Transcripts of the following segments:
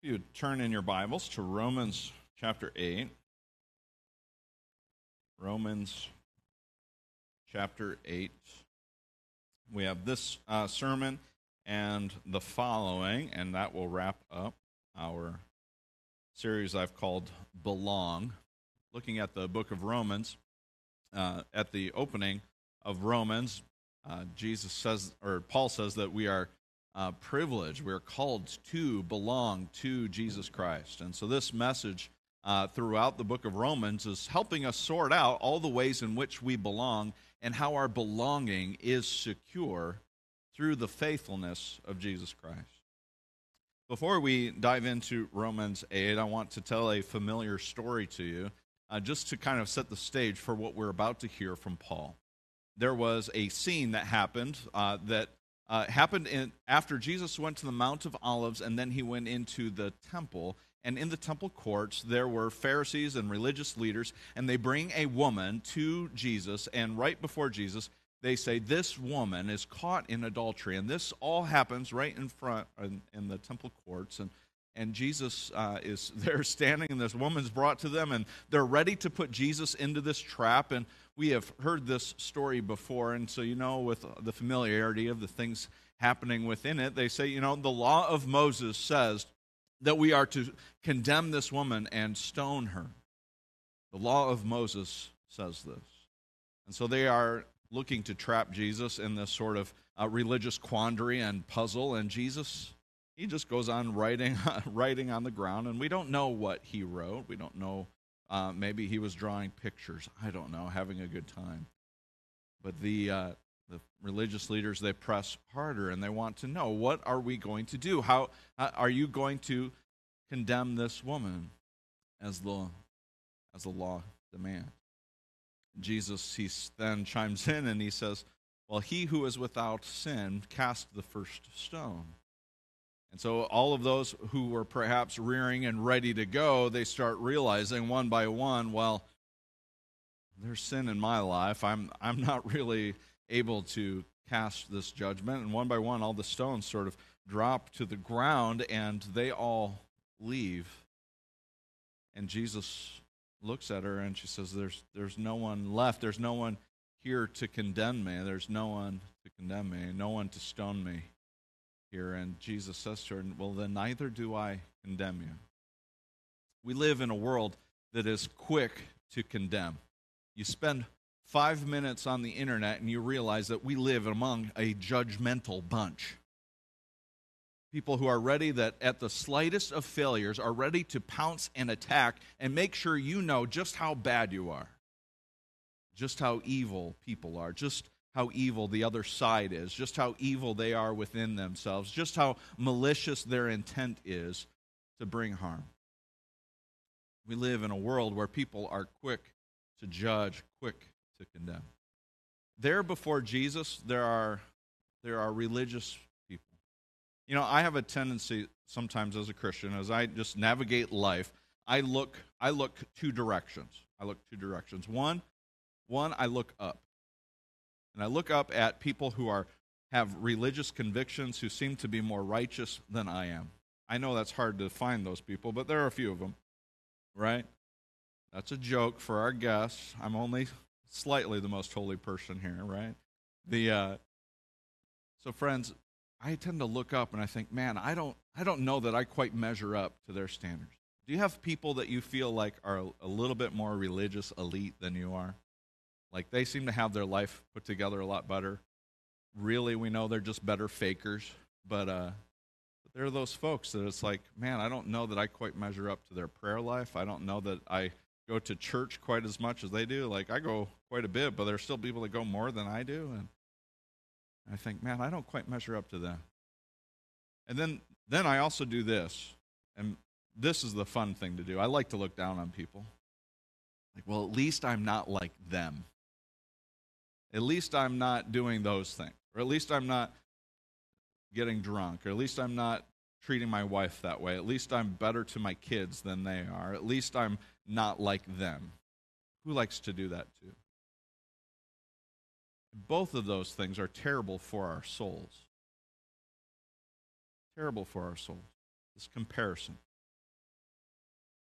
You turn in your Bibles to Romans chapter 8, Romans chapter 8, we have this uh, sermon and the following, and that will wrap up our series I've called Belong. Looking at the book of Romans, uh, at the opening of Romans, uh, Jesus says, or Paul says that we are uh, privilege. We're called to belong to Jesus Christ. And so this message uh, throughout the book of Romans is helping us sort out all the ways in which we belong and how our belonging is secure through the faithfulness of Jesus Christ. Before we dive into Romans 8, I want to tell a familiar story to you, uh, just to kind of set the stage for what we're about to hear from Paul. There was a scene that happened uh, that uh, happened in, after Jesus went to the Mount of Olives and then he went into the temple. And in the temple courts, there were Pharisees and religious leaders, and they bring a woman to Jesus. And right before Jesus, they say, This woman is caught in adultery. And this all happens right in front in, in the temple courts. And, and Jesus uh, is there standing, and this woman's brought to them, and they're ready to put Jesus into this trap. And we have heard this story before, and so you know, with the familiarity of the things happening within it, they say, you know, the law of Moses says that we are to condemn this woman and stone her. The law of Moses says this. And so they are looking to trap Jesus in this sort of uh, religious quandary and puzzle, and Jesus. He just goes on writing, writing on the ground, and we don't know what he wrote. We don't know uh, maybe he was drawing pictures. I don't know, having a good time. But the, uh, the religious leaders, they press harder and they want to know what are we going to do? How uh, are you going to condemn this woman as the, as the law demands? Jesus, he then chimes in and he says, Well, he who is without sin cast the first stone. And so all of those who were perhaps rearing and ready to go, they start realizing one by one, well, there's sin in my life. I'm I'm not really able to cast this judgment. And one by one, all the stones sort of drop to the ground and they all leave. And Jesus looks at her and she says, There's there's no one left. There's no one here to condemn me. There's no one to condemn me, no one to stone me here. And Jesus says to her, Well, then neither do I condemn you. We live in a world that is quick to condemn. You spend five minutes on the internet and you realize that we live among a judgmental bunch. People who are ready that at the slightest of failures are ready to pounce and attack and make sure you know just how bad you are, just how evil people are, just how evil the other side is, just how evil they are within themselves, just how malicious their intent is to bring harm. We live in a world where people are quick to judge, quick to condemn. There before Jesus, there are, there are religious people. You know, I have a tendency sometimes as a Christian, as I just navigate life, I look, I look two directions. I look two directions. One, one, I look up and I look up at people who are have religious convictions who seem to be more righteous than I am. I know that's hard to find those people, but there are a few of them, right? That's a joke for our guests. I'm only slightly the most holy person here, right? The uh, so friends, I tend to look up and I think, man, I don't, I don't know that I quite measure up to their standards. Do you have people that you feel like are a little bit more religious elite than you are? Like they seem to have their life put together a lot better. Really, we know they're just better fakers, but uh, there are those folks that it's like, man, I don't know that I quite measure up to their prayer life. I don't know that I go to church quite as much as they do. Like I go quite a bit, but there's still people that go more than I do, and I think, man, I don't quite measure up to them. And then then I also do this, and this is the fun thing to do. I like to look down on people. Like, well, at least I'm not like them. At least I'm not doing those things. Or at least I'm not getting drunk. Or at least I'm not treating my wife that way. At least I'm better to my kids than they are. At least I'm not like them. Who likes to do that too? Both of those things are terrible for our souls. Terrible for our souls. This comparison.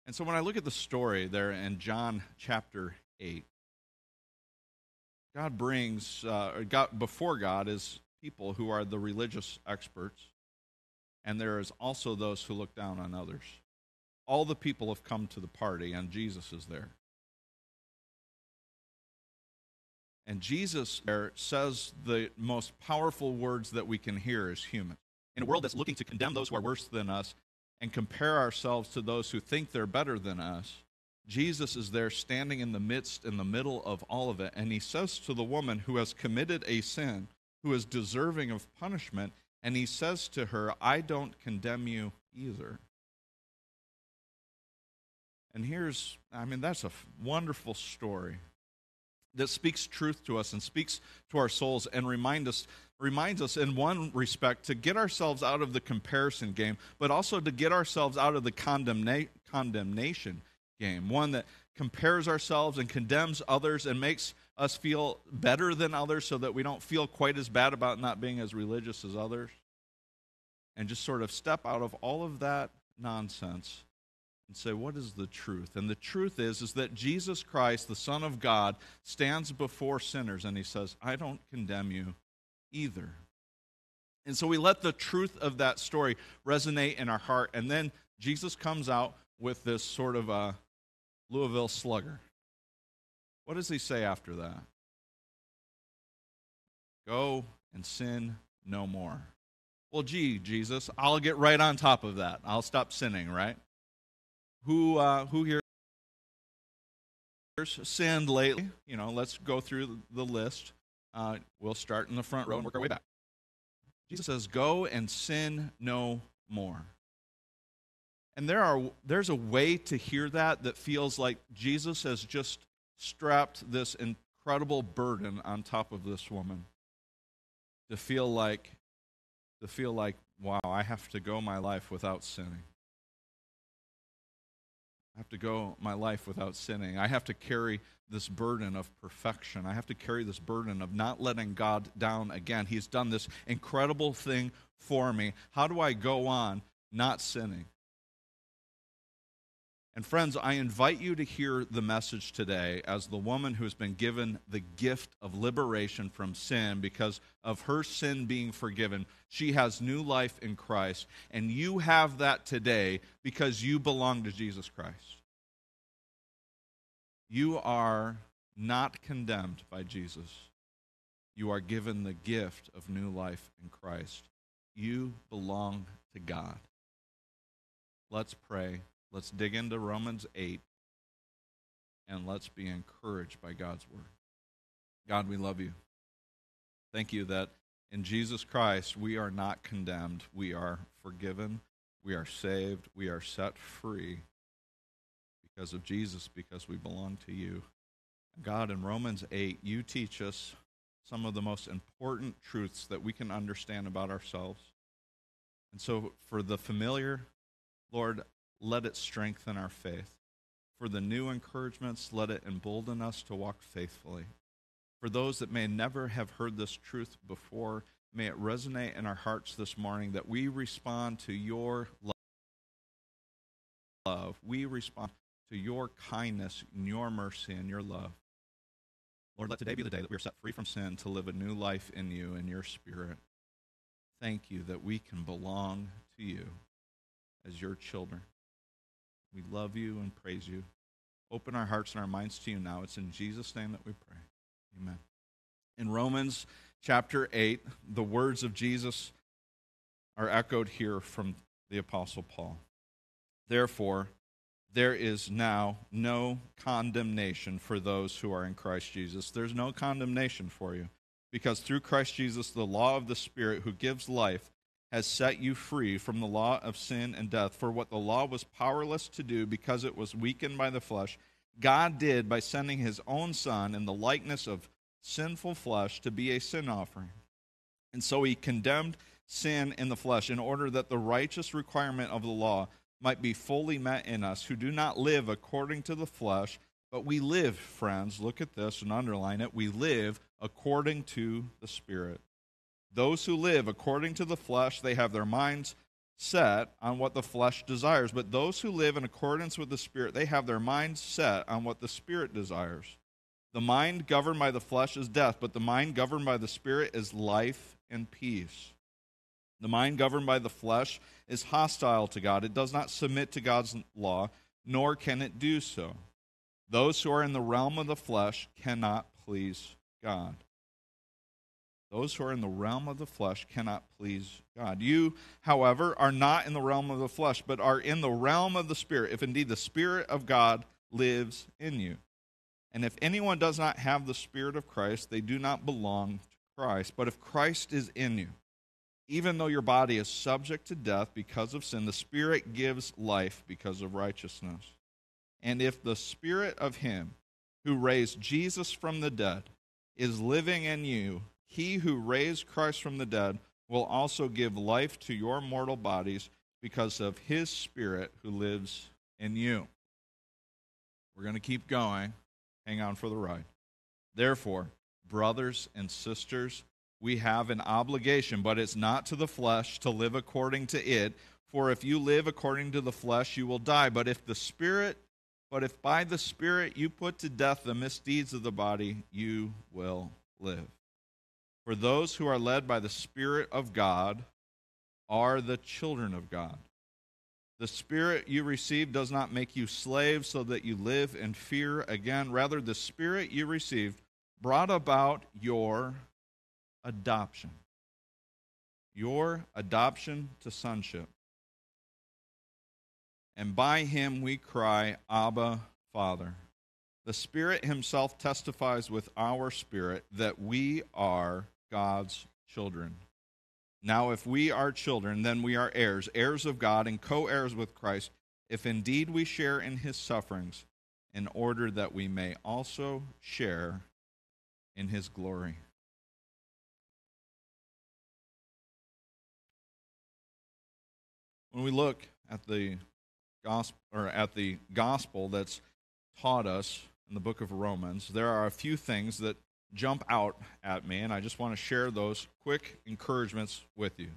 And so when I look at the story there in John chapter 8, God brings, uh, God, before God is people who are the religious experts, and there is also those who look down on others. All the people have come to the party, and Jesus is there. And Jesus there says the most powerful words that we can hear as humans. In a world that's looking to condemn those who are worse than us and compare ourselves to those who think they're better than us, Jesus is there standing in the midst, in the middle of all of it. And he says to the woman who has committed a sin, who is deserving of punishment, and he says to her, I don't condemn you either. And here's, I mean, that's a wonderful story that speaks truth to us and speaks to our souls and remind us, reminds us, in one respect, to get ourselves out of the comparison game, but also to get ourselves out of the condemna- condemnation game, one that compares ourselves and condemns others and makes us feel better than others so that we don't feel quite as bad about not being as religious as others. And just sort of step out of all of that nonsense and say what is the truth and the truth is is that jesus christ the son of god stands before sinners and he says i don't condemn you either and so we let the truth of that story resonate in our heart and then jesus comes out with this sort of a Louisville Slugger. What does he say after that? Go and sin no more. Well, gee, Jesus, I'll get right on top of that. I'll stop sinning, right? Who, uh, who here sinned lately? You know, let's go through the list. Uh, we'll start in the front row and work our way back. Jesus says, Go and sin no more. And there are, there's a way to hear that that feels like Jesus has just strapped this incredible burden on top of this woman. To feel like, to feel like, wow, I have to go my life without sinning. I have to go my life without sinning. I have to carry this burden of perfection. I have to carry this burden of not letting God down again. He's done this incredible thing for me. How do I go on not sinning? And friends, I invite you to hear the message today as the woman who has been given the gift of liberation from sin because of her sin being forgiven. She has new life in Christ, and you have that today because you belong to Jesus Christ. You are not condemned by Jesus. You are given the gift of new life in Christ. You belong to God. Let's pray. Let's dig into Romans 8 and let's be encouraged by God's word. God, we love you. Thank you that in Jesus Christ we are not condemned. We are forgiven. We are saved. We are set free because of Jesus, because we belong to you. God, in Romans 8, you teach us some of the most important truths that we can understand about ourselves. And so, for the familiar, Lord, let it strengthen our faith. For the new encouragements, let it embolden us to walk faithfully. For those that may never have heard this truth before, may it resonate in our hearts this morning that we respond to your love. We respond to your kindness and your mercy and your love. Lord, let today be the day that we are set free from sin to live a new life in you and your spirit. Thank you that we can belong to you as your children. We love you and praise you. Open our hearts and our minds to you now. It's in Jesus' name that we pray. Amen. In Romans chapter 8, the words of Jesus are echoed here from the Apostle Paul. Therefore, there is now no condemnation for those who are in Christ Jesus. There's no condemnation for you because through Christ Jesus, the law of the Spirit who gives life has set you free from the law of sin and death. For what the law was powerless to do because it was weakened by the flesh, God did by sending his own Son in the likeness of sinful flesh to be a sin offering. And so he condemned sin in the flesh in order that the righteous requirement of the law might be fully met in us who do not live according to the flesh, but we live, friends, look at this and underline it, we live according to the Spirit. Those who live according to the flesh, they have their minds set on what the flesh desires, but those who live in accordance with the Spirit, they have their minds set on what the Spirit desires. The mind governed by the flesh is death, but the mind governed by the Spirit is life and peace. The mind governed by the flesh is hostile to God. It does not submit to God's law, nor can it do so. Those who are in the realm of the flesh cannot please God. Those who are in the realm of the flesh cannot please God. You, however, are not in the realm of the flesh, but are in the realm of the Spirit, if indeed the Spirit of God lives in you. And if anyone does not have the Spirit of Christ, they do not belong to Christ. But if Christ is in you, even though your body is subject to death because of sin, the Spirit gives life because of righteousness. And if the Spirit of Him who raised Jesus from the dead is living in you, he who raised Christ from the dead will also give life to your mortal bodies because of his Spirit who lives in you. We're going to keep going. Hang on for the ride. Therefore, brothers and sisters, we have an obligation, but it's not to the flesh to live according to it. For if you live according to the flesh, you will die. But if the Spirit, but if by the Spirit you put to death the misdeeds of the body, you will live. For those who are led by the Spirit of God are the children of God. The Spirit you receive does not make you slaves so that you live in fear again. Rather, the Spirit you received brought about your adoption. Your adoption to sonship. And by him we cry, Abba, Father. The Spirit Himself testifies with our spirit that we are God's children. Now, if we are children, then we are heirs, heirs of God, and co heirs with Christ, if indeed we share in his sufferings, in order that we may also share in his glory. When we look at the gospel or at the gospel that's taught us in the book of Romans, there are a few things that jump out at me, and I just want to share those quick encouragements with you.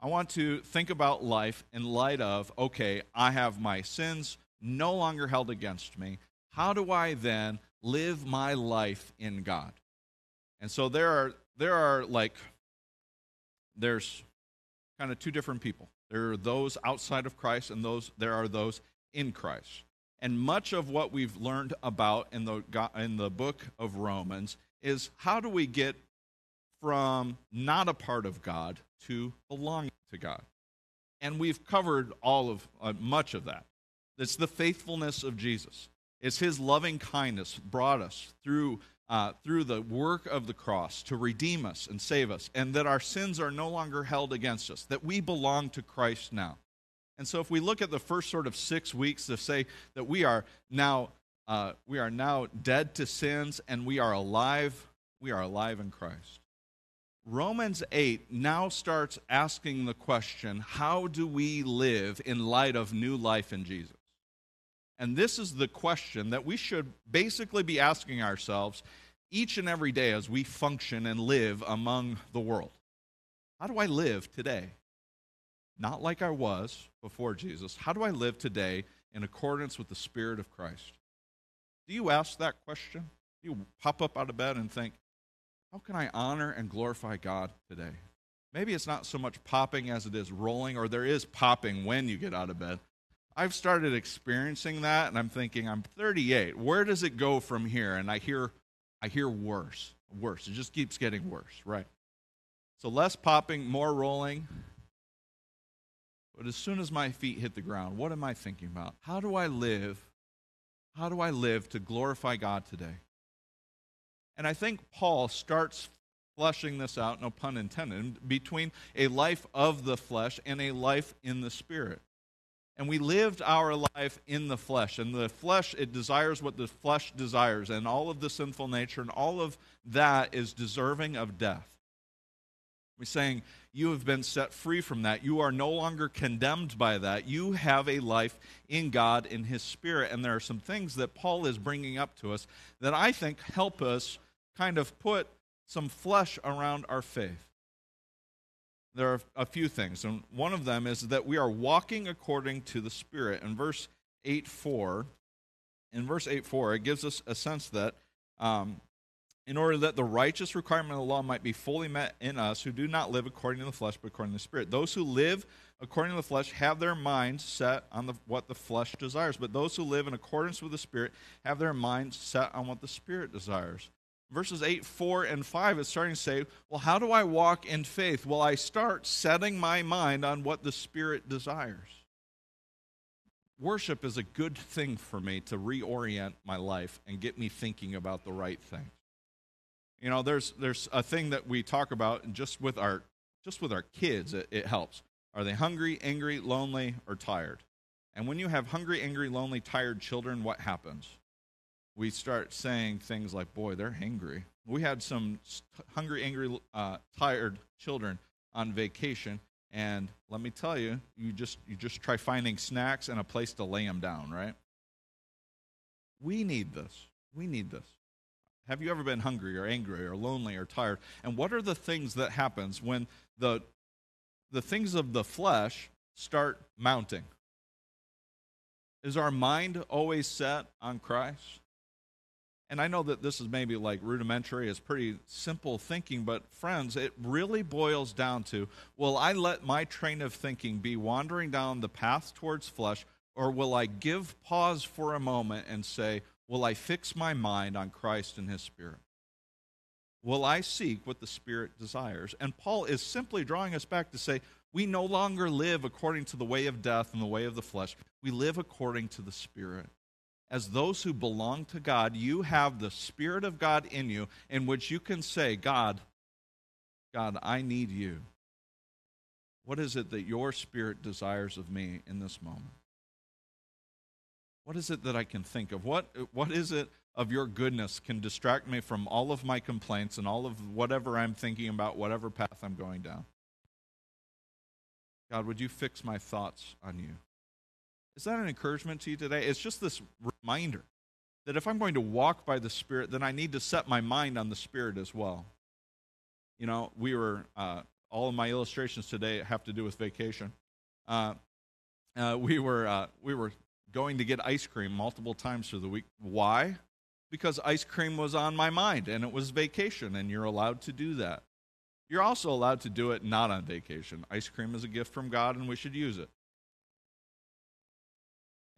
I want to think about life in light of okay, I have my sins no longer held against me. How do I then live my life in God? And so there are there are like there's kind of two different people. There are those outside of Christ and those there are those in Christ. And much of what we've learned about in the, in the book of Romans is how do we get from not a part of God to belonging to God? And we've covered all of uh, much of that. It's the faithfulness of Jesus. It's his loving kindness brought us through, uh, through the work of the cross to redeem us and save us, and that our sins are no longer held against us, that we belong to Christ now. And so if we look at the first sort of six weeks to say that we are now uh, we are now dead to sins and we are alive, we are alive in Christ. Romans 8 now starts asking the question how do we live in light of new life in Jesus? And this is the question that we should basically be asking ourselves each and every day as we function and live among the world. How do I live today? Not like I was before Jesus. How do I live today in accordance with the Spirit of Christ? Do you ask that question? Do you pop up out of bed and think, how can I honor and glorify God today? Maybe it's not so much popping as it is rolling, or there is popping when you get out of bed. I've started experiencing that, and I'm thinking, I'm 38. Where does it go from here? And I hear, I hear worse, worse. It just keeps getting worse, right? So less popping, more rolling, but as soon as my feet hit the ground, what am I thinking about? How do I live? How do I live to glorify God today? And I think Paul starts fleshing this out, no pun intended, between a life of the flesh and a life in the spirit. And we lived our life in the flesh. And the flesh, it desires what the flesh desires. And all of the sinful nature and all of that is deserving of death. We're saying you have been set free from that. You are no longer condemned by that. You have a life in God, in His Spirit. And there are some things that Paul is bringing up to us that I think help us kind of put some flesh around our faith. there are a few things. And one of them is that we are walking according to the Spirit. In verse 8 4, in verse 8 4, it gives us a sense that um, in order that the righteous requirement of the law might be fully met in us who do not live according to the flesh but according to the Spirit. Those who live according to the flesh have their minds set on the, what the flesh desires, but those who live in accordance with the Spirit have their minds set on what the Spirit desires. Verses 8, 4, and 5 is starting to say, well, how do I walk in faith? Well, I start setting my mind on what the Spirit desires. Worship is a good thing for me to reorient my life and get me thinking about the right things. You know, there's, there's a thing that we talk about just with our, just with our kids, it, it helps. Are they hungry, angry, lonely, or tired? And when you have hungry, angry, lonely, tired children, what happens? we start saying things like, boy, they're hungry. We had some hungry, angry, uh, tired children on vacation, and let me tell you, you just, you just try finding snacks and a place to lay them down, right? We need this. We need this. Have you ever been hungry or angry or lonely or tired? And what are the things that happens when the, the things of the flesh start mounting? Is our mind always set on Christ? And I know that this is maybe like rudimentary, it's pretty simple thinking, but friends, it really boils down to will I let my train of thinking be wandering down the path towards flesh, or will I give pause for a moment and say, will I fix my mind on Christ and His Spirit? Will I seek what the Spirit desires? And Paul is simply drawing us back to say, we no longer live according to the way of death and the way of the flesh. We live according to the Spirit as those who belong to God, you have the Spirit of God in you, in which you can say, God, God, I need you. What is it that your Spirit desires of me in this moment? What is it that I can think of? What, what is it of your goodness can distract me from all of my complaints and all of whatever I'm thinking about, whatever path I'm going down? God, would you fix my thoughts on you? Is that an encouragement to you today? It's just this reminder that if I'm going to walk by the Spirit, then I need to set my mind on the Spirit as well. You know, we were, uh, all of my illustrations today have to do with vacation. Uh, uh, we, were, uh, we were going to get ice cream multiple times through the week. Why? Because ice cream was on my mind and it was vacation, and you're allowed to do that. You're also allowed to do it not on vacation. Ice cream is a gift from God, and we should use it.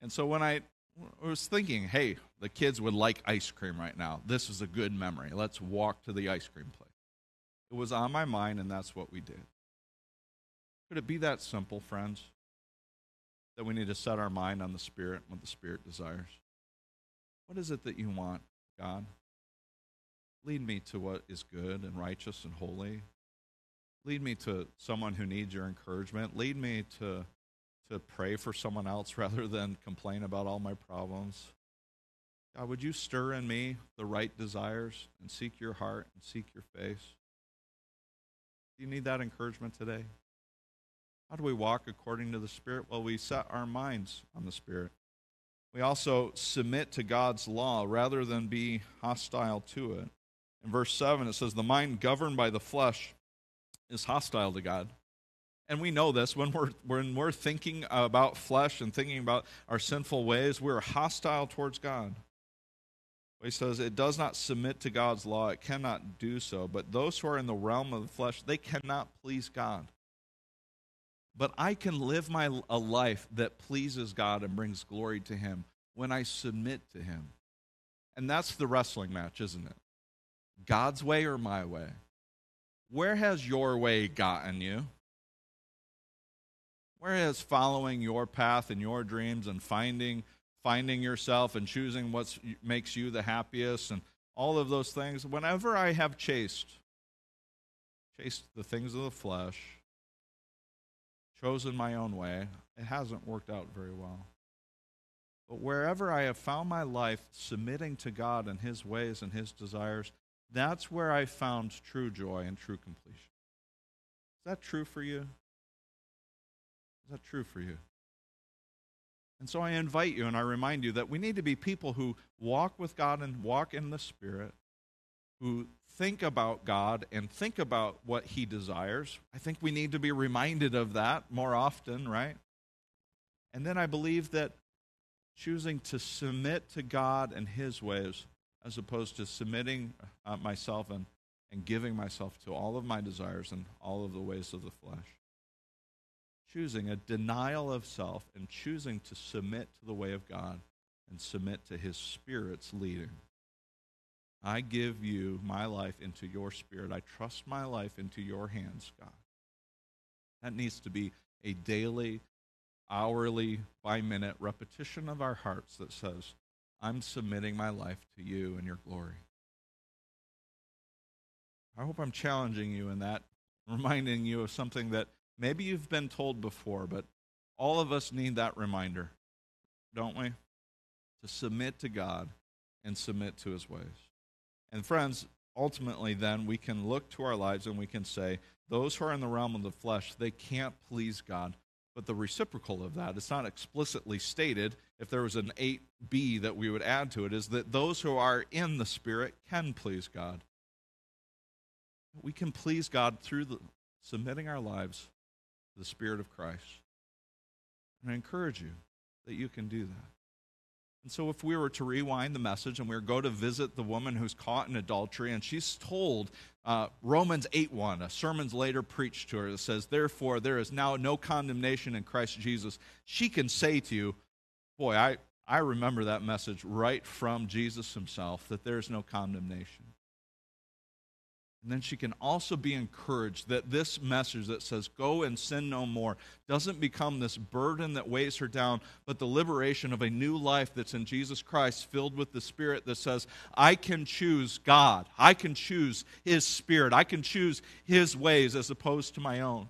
And so when I was thinking, hey, the kids would like ice cream right now. This is a good memory. Let's walk to the ice cream place. It was on my mind, and that's what we did. Could it be that simple, friends? That we need to set our mind on the Spirit, what the Spirit desires. What is it that you want, God? Lead me to what is good and righteous and holy. Lead me to someone who needs your encouragement. Lead me to to pray for someone else rather than complain about all my problems. God, would you stir in me the right desires and seek your heart and seek your face? Do you need that encouragement today? How do we walk according to the Spirit? Well, we set our minds on the Spirit. We also submit to God's law rather than be hostile to it. In verse 7, it says, The mind governed by the flesh is hostile to God. And we know this when we're, when we're thinking about flesh and thinking about our sinful ways, we're hostile towards God. He says it does not submit to God's law, it cannot do so. But those who are in the realm of the flesh, they cannot please God. But I can live my a life that pleases God and brings glory to Him when I submit to Him. And that's the wrestling match, isn't it? God's way or my way? Where has your way gotten you? Where has following your path and your dreams and finding finding yourself and choosing what makes you the happiest and all of those things, whenever I have chased chased the things of the flesh, chosen my own way, it hasn't worked out very well. But wherever I have found my life submitting to God and His ways and His desires, that's where I found true joy and true completion. Is that true for you? Is that true for you? And so I invite you and I remind you that we need to be people who walk with God and walk in the Spirit, who think about God and think about what He desires. I think we need to be reminded of that more often, right? And then I believe that choosing to submit to God and His ways as opposed to submitting uh, myself and, and giving myself to all of my desires and all of the ways of the flesh. Choosing a denial of self and choosing to submit to the way of God and submit to His Spirit's leading. I give you my life into your spirit. I trust my life into your hands, God. That needs to be a daily, hourly, by minute repetition of our hearts that says, I'm submitting my life to you and your glory. I hope I'm challenging you in that, reminding you of something that maybe you've been told before, but all of us need that reminder, don't we? To submit to God and submit to his ways. And friends, ultimately, then we can look to our lives and we can say, those who are in the realm of the flesh, they can't please God. But the reciprocal of that, it's not explicitly stated. If there was an 8b that we would add to it, is that those who are in the Spirit can please God. We can please God through the, submitting our lives to the Spirit of Christ. And I encourage you that you can do that. And so, if we were to rewind the message and we were to go to visit the woman who's caught in adultery, and she's told uh, Romans 8 1, a sermon's later preached to her that says, Therefore, there is now no condemnation in Christ Jesus. She can say to you, Boy, I, I remember that message right from Jesus himself that there's no condemnation. And then she can also be encouraged that this message that says, go and sin no more, doesn't become this burden that weighs her down, but the liberation of a new life that's in Jesus Christ, filled with the Spirit that says, I can choose God. I can choose His Spirit. I can choose His ways as opposed to my own.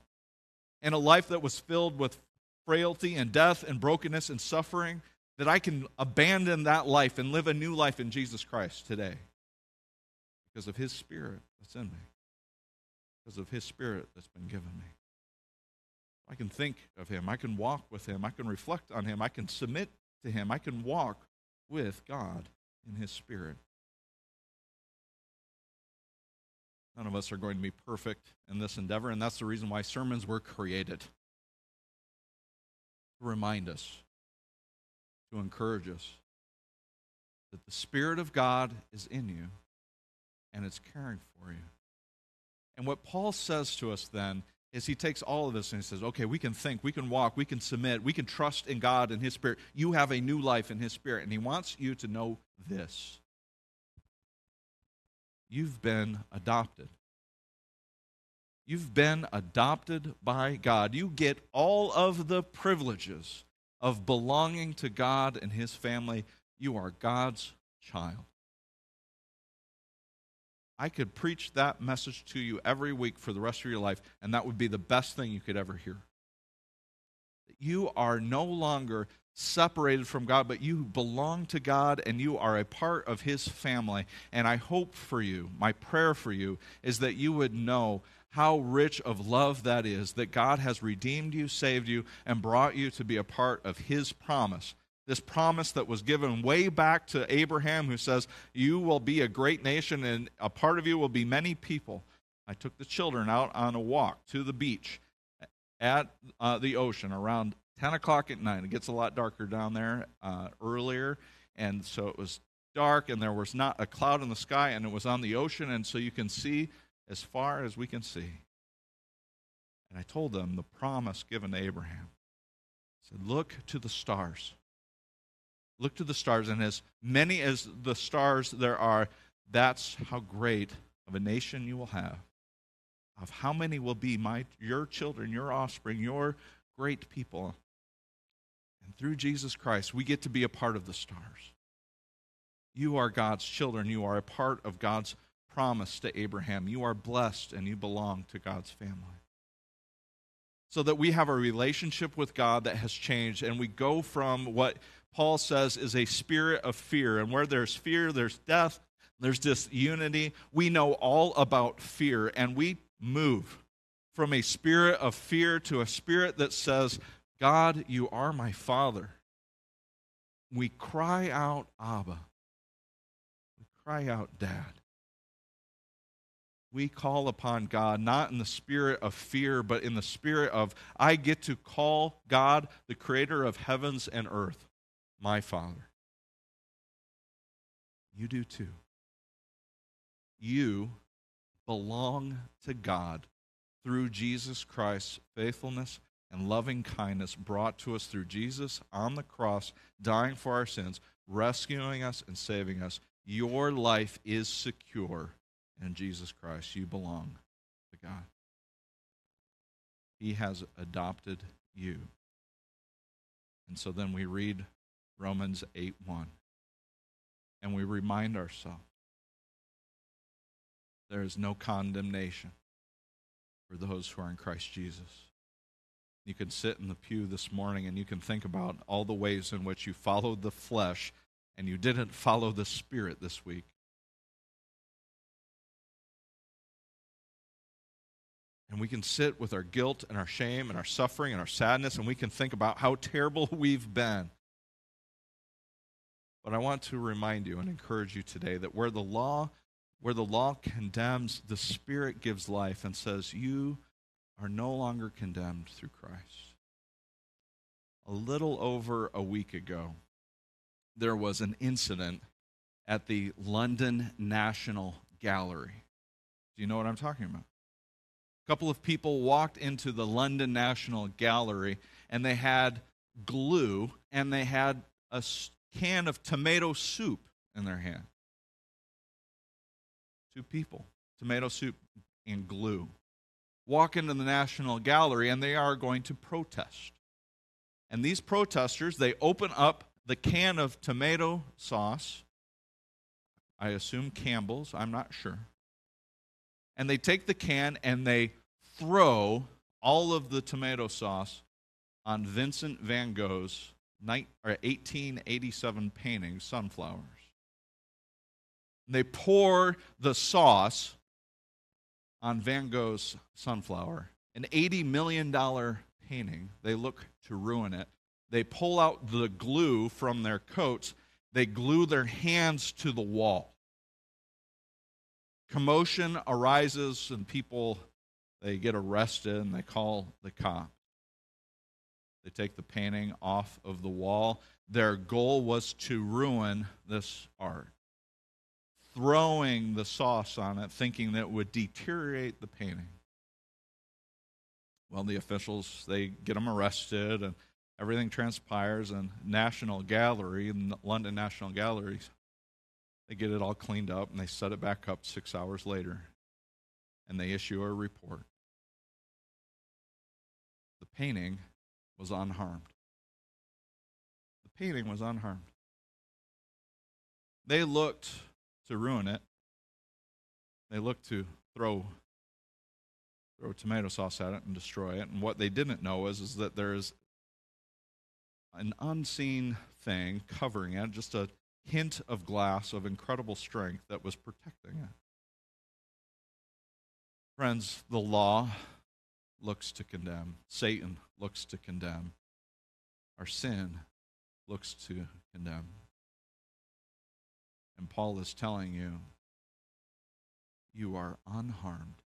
And a life that was filled with frailty and death and brokenness and suffering, that I can abandon that life and live a new life in Jesus Christ today because of His Spirit that's in me, because of His Spirit that's been given me. I can think of Him. I can walk with Him. I can reflect on Him. I can submit to Him. I can walk with God in His Spirit. None of us are going to be perfect in this endeavor, and that's the reason why sermons were created to remind us, to encourage us that the Spirit of God is in you and it's caring for you. And what Paul says to us then is he takes all of this and he says, okay, we can think, we can walk, we can submit, we can trust in God and His Spirit. You have a new life in His Spirit. And he wants you to know this you've been adopted. You've been adopted by God. You get all of the privileges of belonging to God and His family. You are God's child. I could preach that message to you every week for the rest of your life, and that would be the best thing you could ever hear. You are no longer separated from God, but you belong to God and you are a part of His family. And I hope for you, my prayer for you, is that you would know how rich of love that is, that God has redeemed you, saved you, and brought you to be a part of His promise this promise that was given way back to Abraham, who says, You will be a great nation, and a part of you will be many people. I took the children out on a walk to the beach at uh, the ocean around 10 o'clock at night. It gets a lot darker down there uh, earlier, and so it was dark, and there was not a cloud in the sky, and it was on the ocean, and so you can see as far as we can see. And I told them the promise given to Abraham. I said, Look to the stars. Look to the stars, and as many as the stars there are, that's how great of a nation you will have. Of how many will be my your children, your offspring, your great people. And through Jesus Christ, we get to be a part of the stars. You are God's children. You are a part of God's promise to Abraham. You are blessed and you belong to God's family. So that we have a relationship with God that has changed, and we go from what Paul says, is a spirit of fear. And where there's fear, there's death, there's disunity. We know all about fear, and we move from a spirit of fear to a spirit that says, God, you are my Father. We cry out, Abba. We cry out, Dad. We call upon God not in the spirit of fear, but in the spirit of, I get to call God, the creator of heavens and earth, my Father. You do too. You belong to God through Jesus Christ's faithfulness and loving kindness brought to us through Jesus on the cross, dying for our sins, rescuing us and saving us. Your life is secure in Jesus Christ. You belong to God. He has adopted you. And so then we read Romans 8 1. And we remind ourselves there is no condemnation for those who are in Christ Jesus. You can sit in the pew this morning and you can think about all the ways in which you followed the flesh and you didn't follow the Spirit this week. And we can sit with our guilt and our shame and our suffering and our sadness, and we can think about how terrible we've been. But I want to remind you and encourage you today that where the law where the law condemns, the Spirit gives life and says, You are no longer condemned through Christ. A little over a week ago, there was an incident at the London National Gallery. Do you know what I'm talking about? A couple of people walked into the London National Gallery and they had glue and they had a can of tomato soup in their hand. Two people, tomato soup and glue, walk into the National Gallery and they are going to protest. And these protesters, they open up the can of tomato sauce. I assume Campbell's, I'm not sure. And they take the can and they throw all of the tomato sauce on Vincent van Gogh's 1887 painting, Sunflowers. And they pour the sauce on Van Gogh's Sunflower, an $80 million painting. They look to ruin it. They pull out the glue from their coats, they glue their hands to the wall. Commotion arises, and people they get arrested and they call the cop. They take the painting off of the wall. Their goal was to ruin this art, throwing the sauce on it, thinking that it would deteriorate the painting. Well, the officials they get them arrested, and everything transpires. And National Gallery, London National Gallery, they get it all cleaned up and they set it back up six hours later and they issue a report. The painting was unharmed. The painting was unharmed. They looked to ruin it. They looked to throw throw tomato sauce at it and destroy it. And what they didn't know is, is that there is an unseen thing covering it, just a hint of glass of incredible strength that was protecting it. Friends, the law looks to condemn, Satan looks to condemn, our sin looks to condemn. And Paul is telling you, you are unharmed.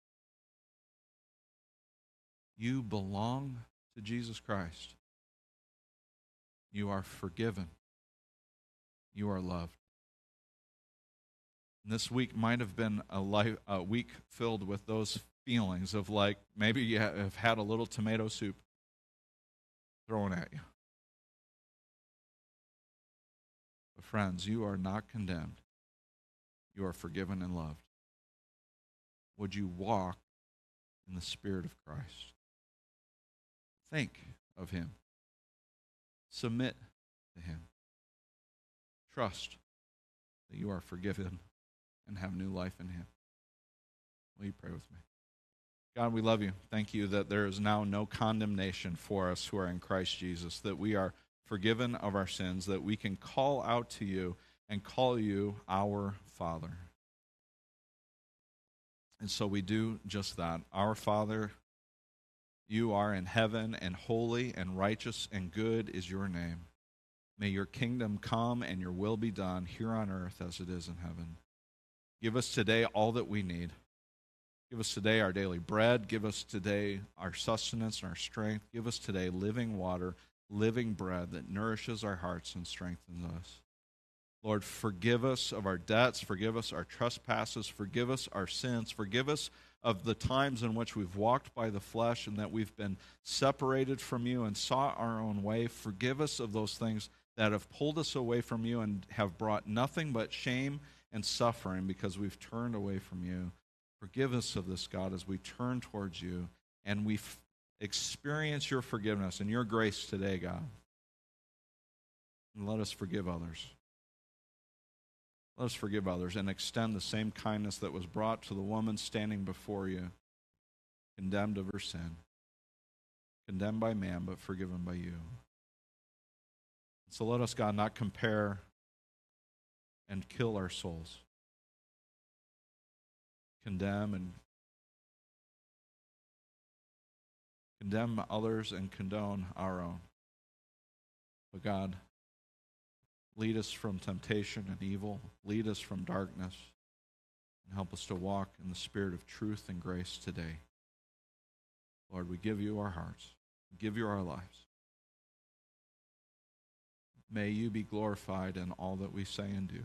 You belong to Jesus Christ. You are forgiven. You are loved. And this week might have been a, life, a week filled with those feelings of like maybe you have had a little tomato soup thrown at you. But, friends, you are not condemned, you are forgiven and loved. Would you walk in the Spirit of Christ? Think of Him, submit to Him, trust that you are forgiven and have new life in Him. Will you pray with me? God, we love you. Thank you that there is now no condemnation for us who are in Christ Jesus, that we are forgiven of our sins, that we can call out to you and call you our Father. And so we do just that. Our Father, you are in heaven, and holy and righteous and good is your name. May your kingdom come and your will be done here on earth as it is in heaven. Give us today all that we need. Give us today our daily bread. Give us today our sustenance and our strength. Give us today living water, living bread that nourishes our hearts and strengthens us. Lord, forgive us of our debts. Forgive us our trespasses. Forgive us our sins. Forgive us of the times in which we've walked by the flesh and that we've been separated from you and sought our own way. Forgive us of those things that have pulled us away from you and have brought nothing but shame and suffering because we've turned away from you. Forgive us of this, God, as we turn towards you and we f- experience your forgiveness and your grace today, God. And let us forgive others. Let us forgive others and extend the same kindness that was brought to the woman standing before you, condemned of her sin, condemned by man, but forgiven by you. So let us, God, not compare and kill our souls, condemn and condemn others and condone our own. But God, lead us from temptation and evil, lead us from darkness, and help us to walk in the spirit of truth and grace today. Lord, we give you our hearts, we give you our lives. May you be glorified in all that we say and do.